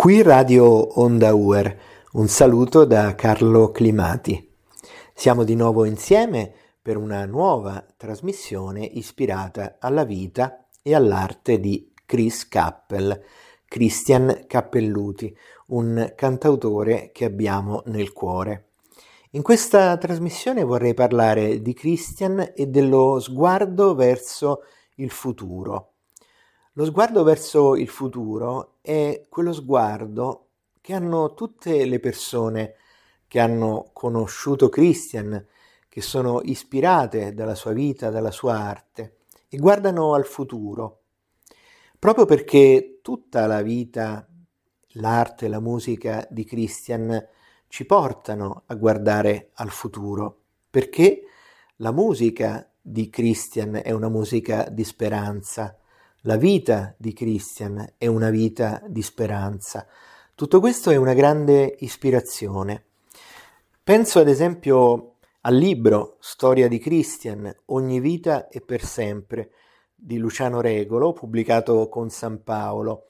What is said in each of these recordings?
Qui Radio Onda Uer, un saluto da Carlo Climati. Siamo di nuovo insieme per una nuova trasmissione ispirata alla vita e all'arte di Chris Cappell, Christian Cappelluti, un cantautore che abbiamo nel cuore. In questa trasmissione vorrei parlare di Christian e dello sguardo verso il futuro. Lo sguardo verso il futuro è quello sguardo che hanno tutte le persone che hanno conosciuto Christian, che sono ispirate dalla sua vita, dalla sua arte e guardano al futuro, proprio perché tutta la vita, l'arte, la musica di Christian ci portano a guardare al futuro, perché la musica di Christian è una musica di speranza, la vita di Christian è una vita di speranza. Tutto questo è una grande ispirazione. Penso ad esempio al libro Storia di Christian, Ogni vita e per sempre, di Luciano Regolo, pubblicato con San Paolo.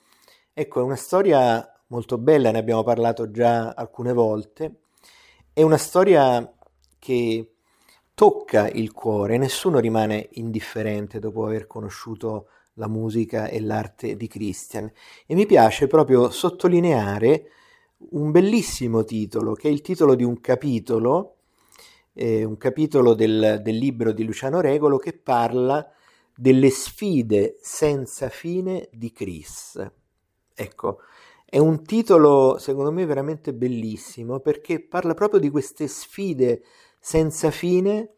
Ecco, è una storia molto bella, ne abbiamo parlato già alcune volte. È una storia che tocca il cuore, nessuno rimane indifferente dopo aver conosciuto la musica e l'arte di Christian e mi piace proprio sottolineare un bellissimo titolo che è il titolo di un capitolo, eh, un capitolo del, del libro di Luciano Regolo che parla delle sfide senza fine di Chris. Ecco, è un titolo secondo me veramente bellissimo perché parla proprio di queste sfide senza fine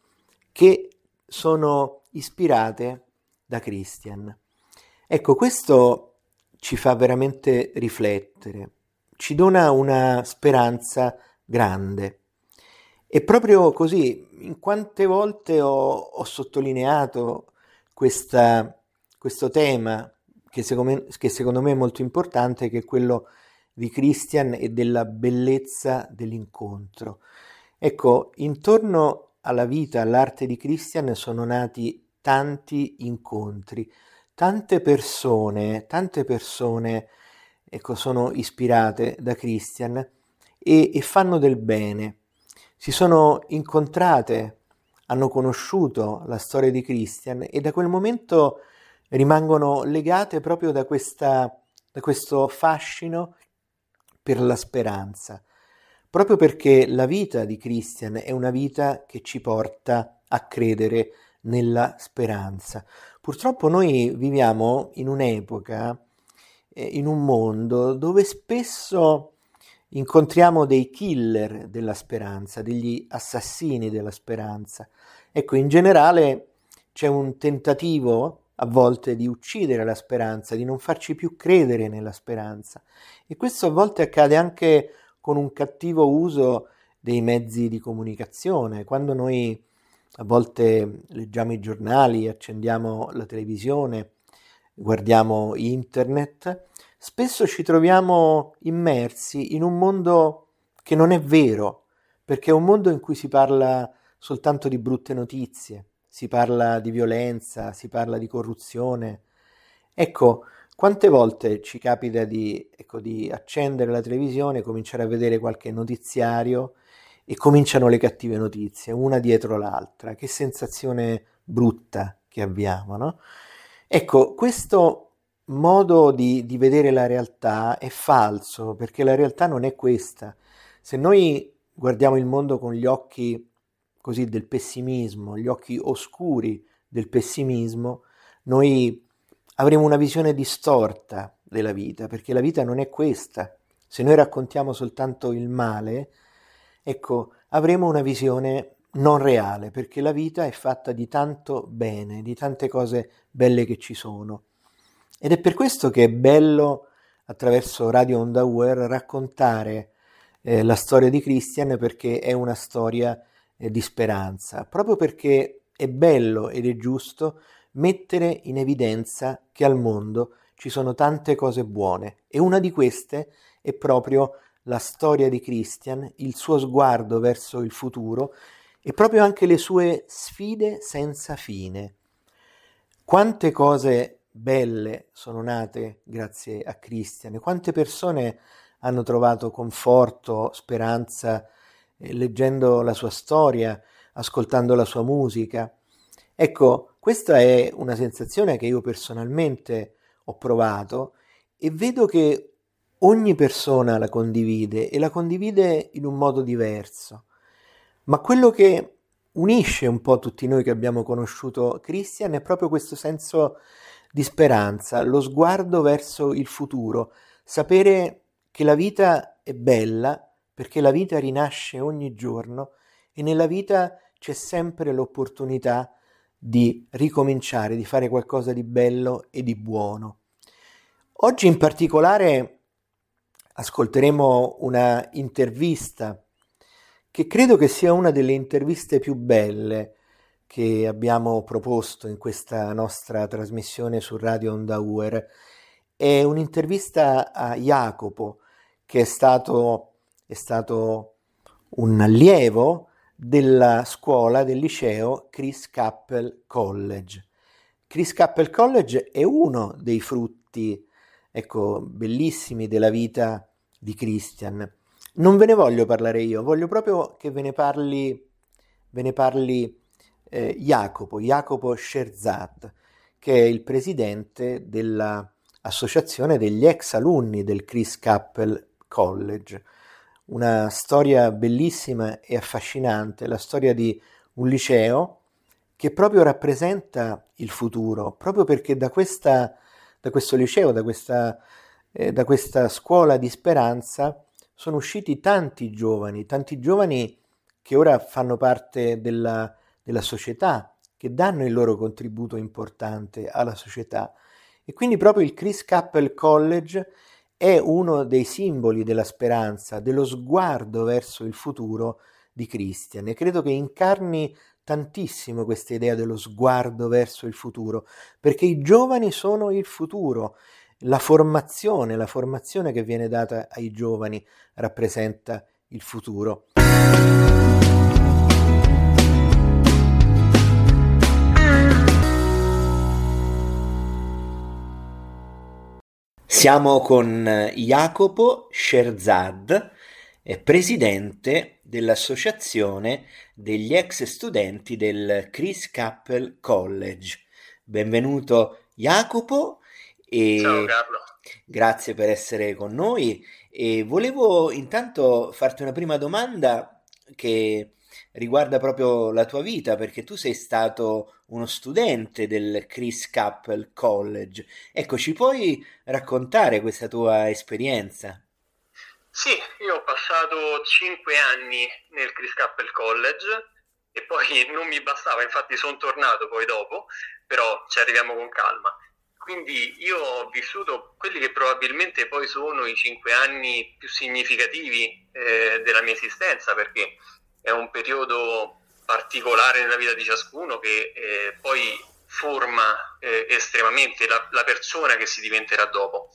che sono ispirate da Christian. Ecco, questo ci fa veramente riflettere, ci dona una speranza grande. E proprio così, in quante volte ho, ho sottolineato questa, questo tema che secondo, me, che secondo me è molto importante, che è quello di Christian e della bellezza dell'incontro. Ecco, intorno alla vita, all'arte di Christian sono nati tanti incontri, tante persone, tante persone ecco, sono ispirate da Christian e, e fanno del bene. Si sono incontrate, hanno conosciuto la storia di Christian e da quel momento rimangono legate proprio da, questa, da questo fascino per la speranza, proprio perché la vita di Christian è una vita che ci porta a credere nella speranza. Purtroppo noi viviamo in un'epoca, eh, in un mondo dove spesso incontriamo dei killer della speranza, degli assassini della speranza. Ecco, in generale c'è un tentativo a volte di uccidere la speranza, di non farci più credere nella speranza. E questo a volte accade anche con un cattivo uso dei mezzi di comunicazione. Quando noi a volte leggiamo i giornali, accendiamo la televisione, guardiamo internet, spesso ci troviamo immersi in un mondo che non è vero, perché è un mondo in cui si parla soltanto di brutte notizie, si parla di violenza, si parla di corruzione. Ecco, quante volte ci capita di, ecco, di accendere la televisione, cominciare a vedere qualche notiziario e cominciano le cattive notizie, una dietro l'altra. Che sensazione brutta che abbiamo, no? Ecco, questo modo di, di vedere la realtà è falso, perché la realtà non è questa. Se noi guardiamo il mondo con gli occhi così del pessimismo, gli occhi oscuri del pessimismo, noi avremo una visione distorta della vita, perché la vita non è questa. Se noi raccontiamo soltanto il male, ecco, avremo una visione non reale, perché la vita è fatta di tanto bene, di tante cose belle che ci sono. Ed è per questo che è bello attraverso Radio Onda Uer raccontare eh, la storia di Christian perché è una storia eh, di speranza, proprio perché è bello ed è giusto mettere in evidenza che al mondo ci sono tante cose buone e una di queste è proprio la storia di Christian, il suo sguardo verso il futuro e proprio anche le sue sfide senza fine. Quante cose belle sono nate grazie a Christian e quante persone hanno trovato conforto, speranza, eh, leggendo la sua storia, ascoltando la sua musica. Ecco, questa è una sensazione che io personalmente ho provato e vedo che ogni persona la condivide e la condivide in un modo diverso. Ma quello che unisce un po' tutti noi che abbiamo conosciuto Christian è proprio questo senso di speranza, lo sguardo verso il futuro, sapere che la vita è bella perché la vita rinasce ogni giorno e nella vita c'è sempre l'opportunità di ricominciare, di fare qualcosa di bello e di buono. Oggi in particolare ascolteremo una intervista che credo che sia una delle interviste più belle che abbiamo proposto in questa nostra trasmissione su Radio Onda Uer. È un'intervista a Jacopo, che è stato, è stato un allievo della scuola, del liceo Chris Cappell College. Chris Cappell College è uno dei frutti, ecco, bellissimi della vita di Christian. Non ve ne voglio parlare io, voglio proprio che ve ne parli, ve ne parli eh, Jacopo, Jacopo Sherzad, che è il presidente dell'associazione degli ex alunni del Chris Cappell College una storia bellissima e affascinante, la storia di un liceo che proprio rappresenta il futuro, proprio perché da, questa, da questo liceo, da questa, eh, da questa scuola di speranza, sono usciti tanti giovani, tanti giovani che ora fanno parte della, della società, che danno il loro contributo importante alla società. E quindi proprio il Chris Cappell College è uno dei simboli della speranza, dello sguardo verso il futuro di Christian e credo che incarni tantissimo questa idea dello sguardo verso il futuro, perché i giovani sono il futuro, la formazione, la formazione che viene data ai giovani rappresenta il futuro. Siamo con Jacopo Sherzad, presidente dell'associazione degli ex studenti del Chris Cappell College. Benvenuto Jacopo e Ciao Carlo. Grazie per essere con noi e volevo intanto farti una prima domanda che riguarda proprio la tua vita, perché tu sei stato uno studente del Chris Cappell College. Ecco, ci puoi raccontare questa tua esperienza? Sì, io ho passato cinque anni nel Chris Cappell College e poi non mi bastava, infatti sono tornato poi dopo, però ci arriviamo con calma. Quindi io ho vissuto quelli che probabilmente poi sono i cinque anni più significativi eh, della mia esistenza, perché è un periodo particolare nella vita di ciascuno che eh, poi forma eh, estremamente la, la, persona che si diventerà dopo.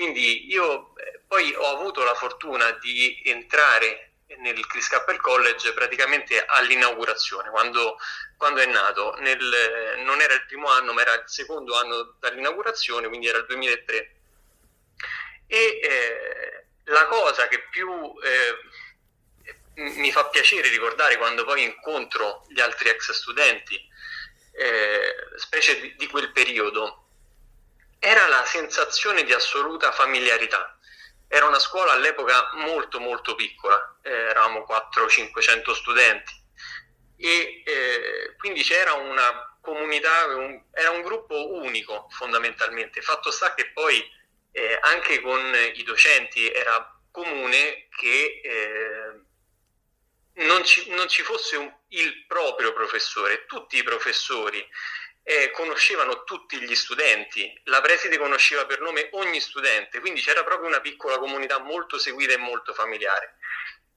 Quindi io eh, poi ho avuto la fortuna di entrare nel Chris Cappell College praticamente all'inaugurazione, quando, quando è nato. Nel, non era il primo anno, ma era il secondo anno dall'inaugurazione, quindi era il 2003. E eh, la cosa che più eh, mi fa piacere ricordare quando poi incontro gli altri ex studenti, eh, specie di, di, quel periodo, era la sensazione di assoluta familiarità. Era una scuola all'epoca molto molto piccola, eh, eravamo 400-500 studenti e eh, quindi c'era una comunità, un, era un gruppo unico fondamentalmente. Fatto sta che poi eh, anche con i docenti era comune che eh, non ci, non ci fosse un, il proprio professore, tutti i professori eh, conoscevano tutti gli studenti, la preside conosceva per nome ogni studente, quindi c'era proprio una piccola comunità molto seguita e molto familiare.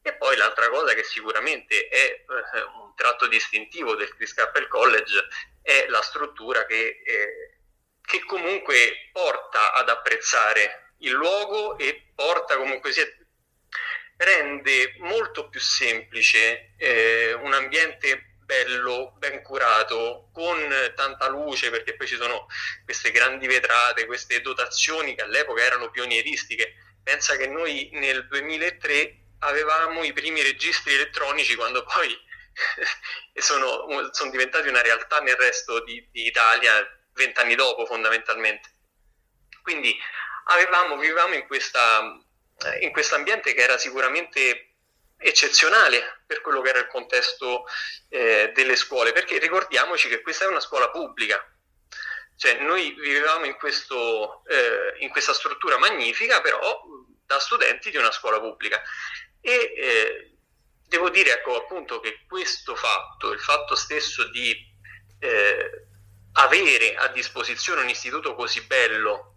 E poi l'altra cosa che sicuramente è eh, un tratto distintivo del Chris Cappell College è la struttura che, eh, che comunque porta ad apprezzare il luogo e porta comunque sia rende molto più semplice eh, un ambiente bello, ben curato, con tanta luce, perché poi ci sono queste grandi vetrate, queste dotazioni che all'epoca erano pionieristiche, pensa che noi nel 2003 avevamo i primi registri elettronici quando poi sono, sono, diventati una realtà nel resto di, di Italia vent'anni dopo fondamentalmente. Quindi avevamo, vivevamo in, questa, in questo ambiente che era sicuramente eccezionale per quello che era il contesto eh, delle scuole, perché ricordiamoci che questa è una scuola pubblica, cioè noi vivevamo in, questo, eh, in questa struttura magnifica, però da studenti di una scuola pubblica. E eh, devo dire ecco, appunto che questo fatto, il fatto stesso di eh, avere a disposizione un istituto così bello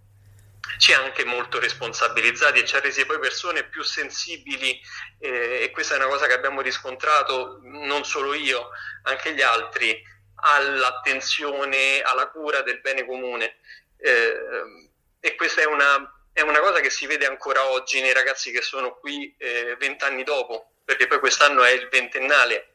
ci ha anche molto responsabilizzati e ci ha resi poi persone più sensibili eh, e questa è una cosa che abbiamo riscontrato non solo io, anche gli altri, all'attenzione, alla cura del bene comune. Eh, e questa è una, è una, cosa che si vede ancora oggi nei ragazzi che sono qui eh, vent'anni dopo, perché poi quest'anno è il ventennale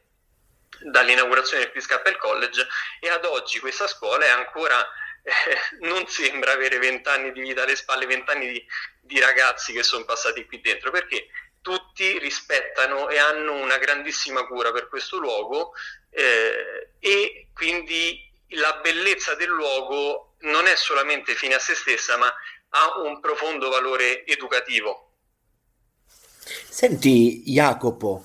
dall'inaugurazione del Chris Cappell College e ad oggi questa scuola è ancora eh, non sembra avere vent'anni di vita alle spalle, vent'anni di, di ragazzi che sono passati qui dentro, perché tutti rispettano e hanno una grandissima cura per questo luogo eh, e quindi la bellezza del luogo non è solamente fine a se stessa, ma ha un profondo valore educativo. Senti Jacopo,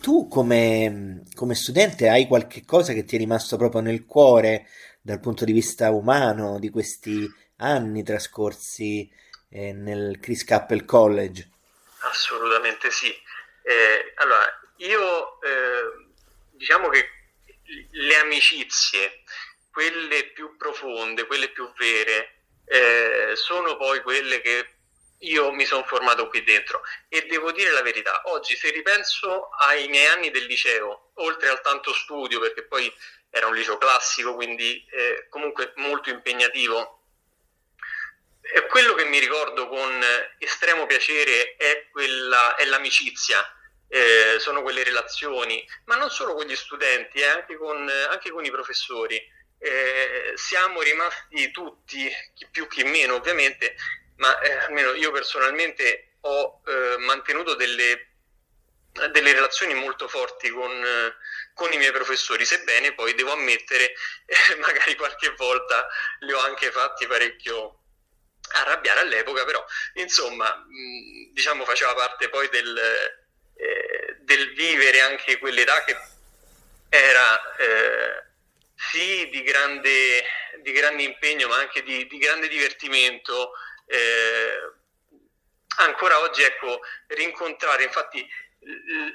tu come, come studente hai qualche cosa che ti è rimasto proprio nel cuore dal punto di vista umano di questi anni trascorsi eh, nel Chris Cappell College? Assolutamente sì. Eh, allora, io eh, diciamo che le amicizie, quelle più profonde, quelle più vere, eh, sono poi quelle che io mi sono formato qui dentro e devo dire la verità, oggi se ripenso ai miei anni del liceo, oltre al tanto studio, perché poi era un liceo classico, quindi eh, comunque molto impegnativo. E quello che mi ricordo con estremo piacere è, quella, è l'amicizia, eh, sono quelle relazioni, ma non solo con gli studenti, eh, anche, con, anche, con, i professori. Eh, siamo rimasti tutti, chi più chi meno ovviamente, ma eh, almeno io personalmente ho eh, mantenuto delle delle relazioni molto forti con, con, i miei professori, sebbene poi devo ammettere, eh, magari qualche volta li ho anche fatti parecchio arrabbiare all'epoca, però insomma, mh, diciamo faceva parte poi del, eh, del, vivere anche quell'età che era eh, sì di grande, di grande, impegno, ma anche di, di grande divertimento. Eh, ancora oggi, ecco, rincontrare, infatti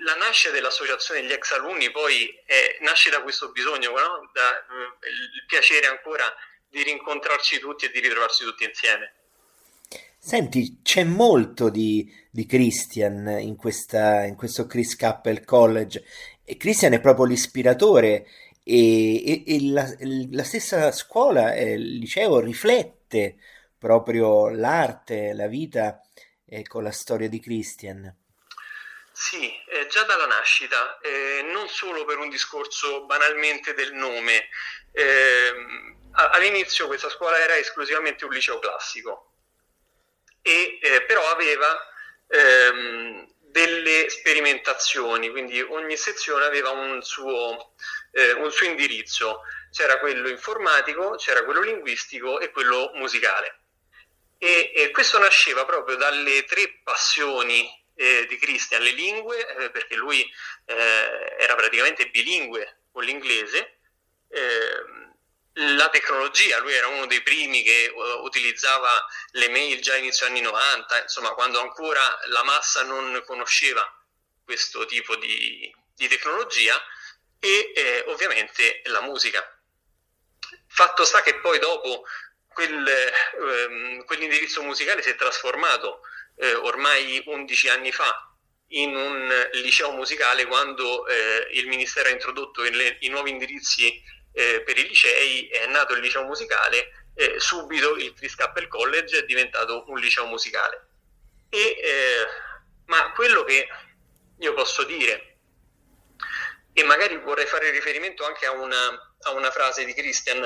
la nascita dell'associazione degli ex alunni poi è, nasce da questo bisogno, no? da, eh, il piacere ancora di rincontrarci tutti e di ritrovarci tutti insieme. Senti, c'è molto di, di Christian in, questa, in, questo Chris Cappell College e Christian è proprio l'ispiratore e, e, e la, la, stessa scuola, eh, il liceo riflette proprio l'arte, la vita eh, con la storia di Christian. Sì, eh, già dalla nascita, eh, non solo per un discorso banalmente del nome. Eh, all'inizio questa scuola era esclusivamente un liceo classico, e, eh, però aveva ehm, delle sperimentazioni, quindi ogni sezione aveva un suo, eh, un suo indirizzo. C'era quello informatico, c'era quello linguistico e quello musicale. E, e questo nasceva proprio dalle tre passioni eh, di Christian le lingue, eh, perché lui eh, era praticamente bilingue con l'inglese, ehm, la tecnologia, lui era uno dei primi che uh, utilizzava le mail già inizio anni 90, insomma quando ancora la massa non conosceva questo tipo di, di tecnologia e eh, ovviamente la musica. Fatto sta che poi dopo quel, ehm, quell'indirizzo musicale si è trasformato eh, ormai 11 anni fa in un liceo musicale quando eh, il Ministero ha introdotto le, i nuovi indirizzi eh, per i licei, è nato il liceo musicale, subito il Chris College è diventato un liceo musicale. E, eh, ma quello che io posso dire, e magari vorrei fare riferimento anche a una, a una frase di Christian,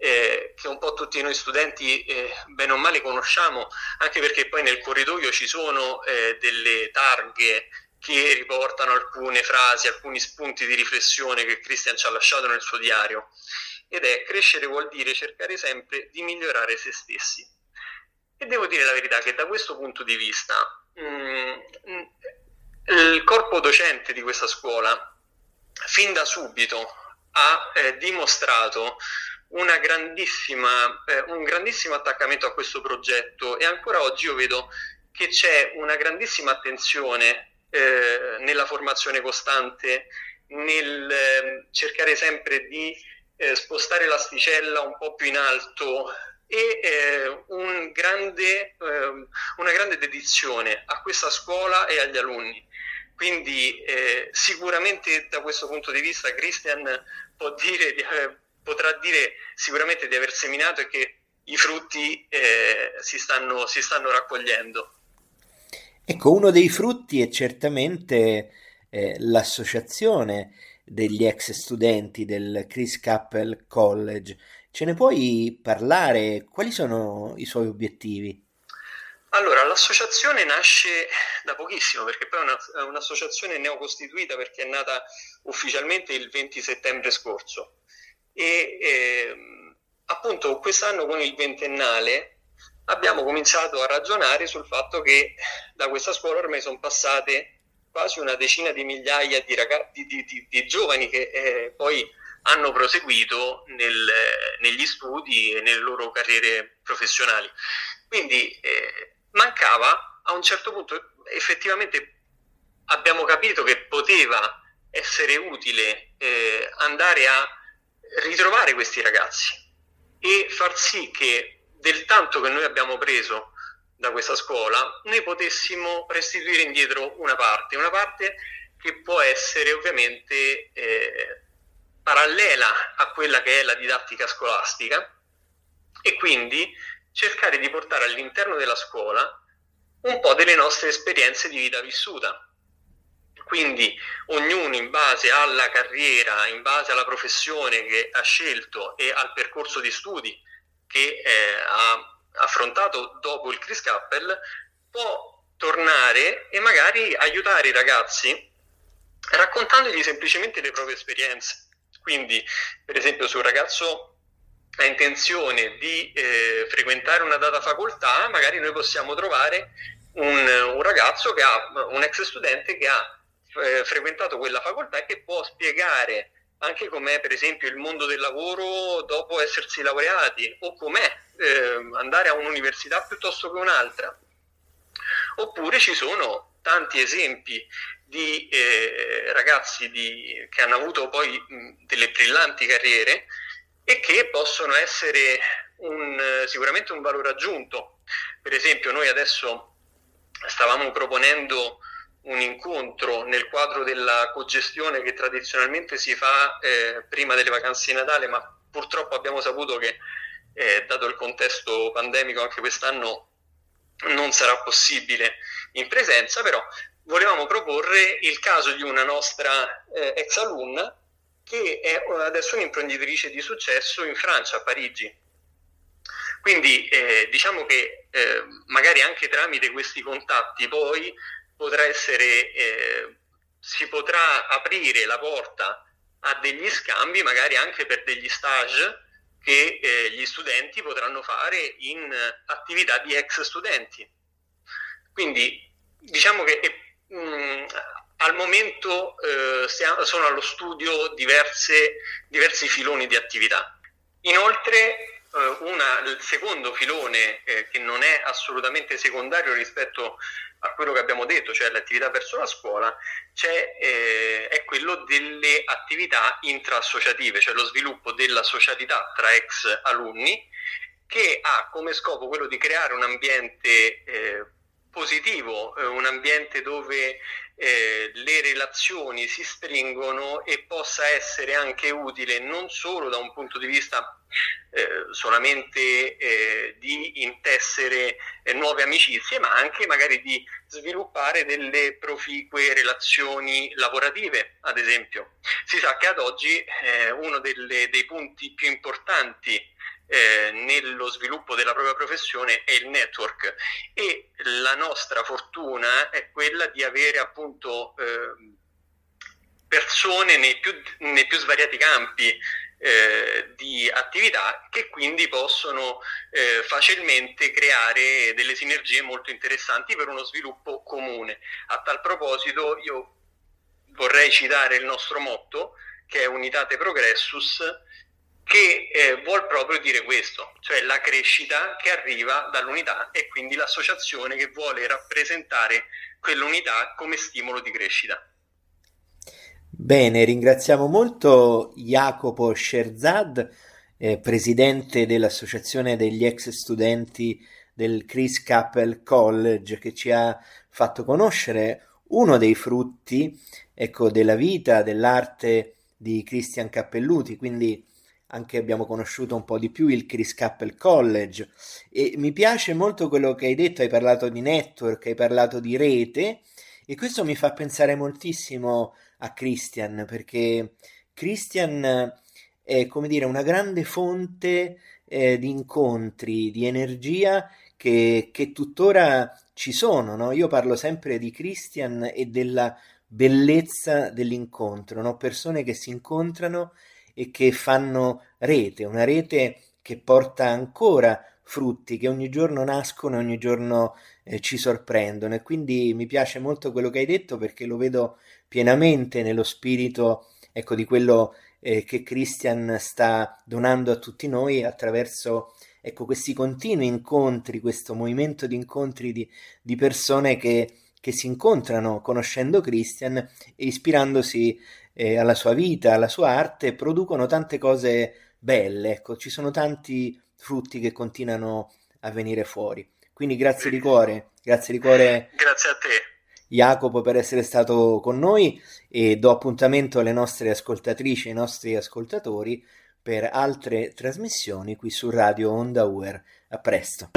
eh, che un po' tutti noi studenti eh, bene o male conosciamo, anche perché poi nel corridoio ci sono eh, delle targhe che riportano alcune frasi, alcuni spunti di riflessione che Christian ci ha lasciato nel suo diario. Ed è crescere vuol dire cercare sempre di migliorare se stessi. E devo dire la verità che da questo punto di vista mh, mm, mh, il corpo docente di questa scuola fin da subito ha eh, dimostrato grandissima, eh, un grandissimo attaccamento a questo progetto e ancora oggi io vedo che c'è una grandissima attenzione eh, nella formazione costante, nel eh, cercare sempre di eh, spostare l'asticella un po' più in alto e eh, un grande, ehm, una grande dedizione a questa scuola e agli alunni. Quindi eh, sicuramente da questo punto di vista Christian dire, eh, potrà dire sicuramente di aver seminato e che i frutti eh, si, stanno, si stanno raccogliendo. Ecco, uno dei frutti è certamente eh, l'associazione degli ex studenti del Chris Cappell College. Ce ne puoi parlare? Quali sono i suoi obiettivi? Allora, l'associazione nasce da pochissimo, perché poi è, una, è un'associazione neocostituita perché è nata ufficialmente il 20 settembre scorso. E eh, appunto quest'anno con il ventennale abbiamo cominciato a ragionare sul fatto che da questa scuola ormai sono passate quasi una decina di migliaia di, ragazzi, di, di, di giovani che eh, poi hanno proseguito nel, negli studi e nelle loro carriere professionali. Quindi eh, mancava a un certo punto effettivamente abbiamo capito che poteva essere utile eh, andare a ritrovare questi ragazzi e far sì che del tanto che noi abbiamo preso da questa scuola noi potessimo restituire indietro una parte, una parte che può essere ovviamente eh, parallela a quella che è la didattica scolastica e quindi cercare di portare all'interno della scuola un po' delle nostre esperienze di vita vissuta. Quindi ognuno in base alla carriera, in base alla professione che ha scelto e al percorso di studi che eh, ha affrontato dopo il Chris Cappell, può tornare e magari aiutare i ragazzi raccontandogli semplicemente le proprie esperienze. Quindi, per esempio, se un ragazzo ha intenzione di eh, frequentare una data facoltà, magari noi possiamo trovare un, un ragazzo che ha, un ex studente che ha eh, frequentato quella facoltà e che può spiegare anche com'è per esempio il mondo del lavoro dopo essersi laureati o com'è eh, andare a un'università piuttosto che un'altra. Oppure ci sono tanti esempi di eh, ragazzi di, che hanno avuto poi mh, delle brillanti carriere e che possono essere un, sicuramente un valore aggiunto. Per esempio noi adesso stavamo proponendo un incontro nel quadro della cogestione che tradizionalmente si fa eh, prima delle vacanze di Natale, ma purtroppo abbiamo saputo che, eh, dato il contesto pandemico, anche quest'anno non sarà possibile in presenza, però volevamo proporre il caso di una nostra eh, ex alunna che è adesso un'imprenditrice di successo in Francia, a Parigi. Quindi eh, diciamo che eh, magari anche tramite questi contatti poi potrà essere, eh, si potrà aprire la porta a degli scambi, magari anche per degli stage che eh, gli studenti potranno fare in attività di ex studenti. Quindi diciamo che mh, mm, al momento eh, sono allo studio diverse, diversi filoni di attività. Inoltre eh, una, il secondo filone eh, che non è assolutamente secondario rispetto a quello che abbiamo detto, cioè l'attività verso la scuola, eh, è quello delle attività intraassociative, cioè lo sviluppo della socialità tra ex alunni che ha come scopo quello di creare un ambiente eh, positivo, eh, un ambiente dove eh, le relazioni si stringono e possa essere anche utile non solo da un punto di vista eh, solamente eh, di intessere eh, nuove amicizie, ma anche magari di sviluppare delle proficue relazioni lavorative, ad esempio. Si sa che ad oggi eh, uno delle, dei punti più importanti eh, nello sviluppo della propria professione è il network e la nostra fortuna è quella di avere appunto eh, persone nei più, nei più svariati campi eh, di attività che quindi possono eh, facilmente creare delle sinergie molto interessanti per uno sviluppo comune. A tal proposito io vorrei citare il nostro motto che è Unitate Progressus che eh, vuol proprio dire questo, cioè la crescita che arriva dall'unità e quindi l'associazione che vuole rappresentare quell'unità come stimolo di crescita. Bene, ringraziamo molto Jacopo Sherzad, eh, presidente dell'Associazione degli ex studenti del Chris Cappell College, che ci ha fatto conoscere uno dei frutti ecco, della vita, dell'arte di Christian Cappelluti, quindi anche abbiamo conosciuto un po' di più il Chris Cappell College e mi piace molto quello che hai detto, hai parlato di network, hai parlato di rete e questo mi fa pensare moltissimo a Christian perché Christian è come dire una grande fonte eh, di incontri, di energia che, che tuttora ci sono. No? Io parlo sempre di Christian e della bellezza dell'incontro, no? persone che si incontrano e che fanno rete, una rete che porta ancora frutti che ogni giorno nascono e ogni giorno eh, ci sorprendono. E quindi mi piace molto quello che hai detto perché lo vedo pienamente nello spirito ecco, di quello eh, che Christian sta donando a tutti noi attraverso ecco, questi continui incontri, questo movimento di incontri di, di persone che, che, si incontrano conoscendo Christian e ispirandosi eh, alla sua vita, alla sua arte, producono tante cose belle, ecco, ci sono tanti frutti che continuano a venire fuori. Quindi grazie di cuore, grazie di cuore. Grazie a te. Jacopo per essere stato con noi e do appuntamento alle nostre ascoltatrici e ai nostri ascoltatori per altre trasmissioni qui su Radio Onda Uer. A presto.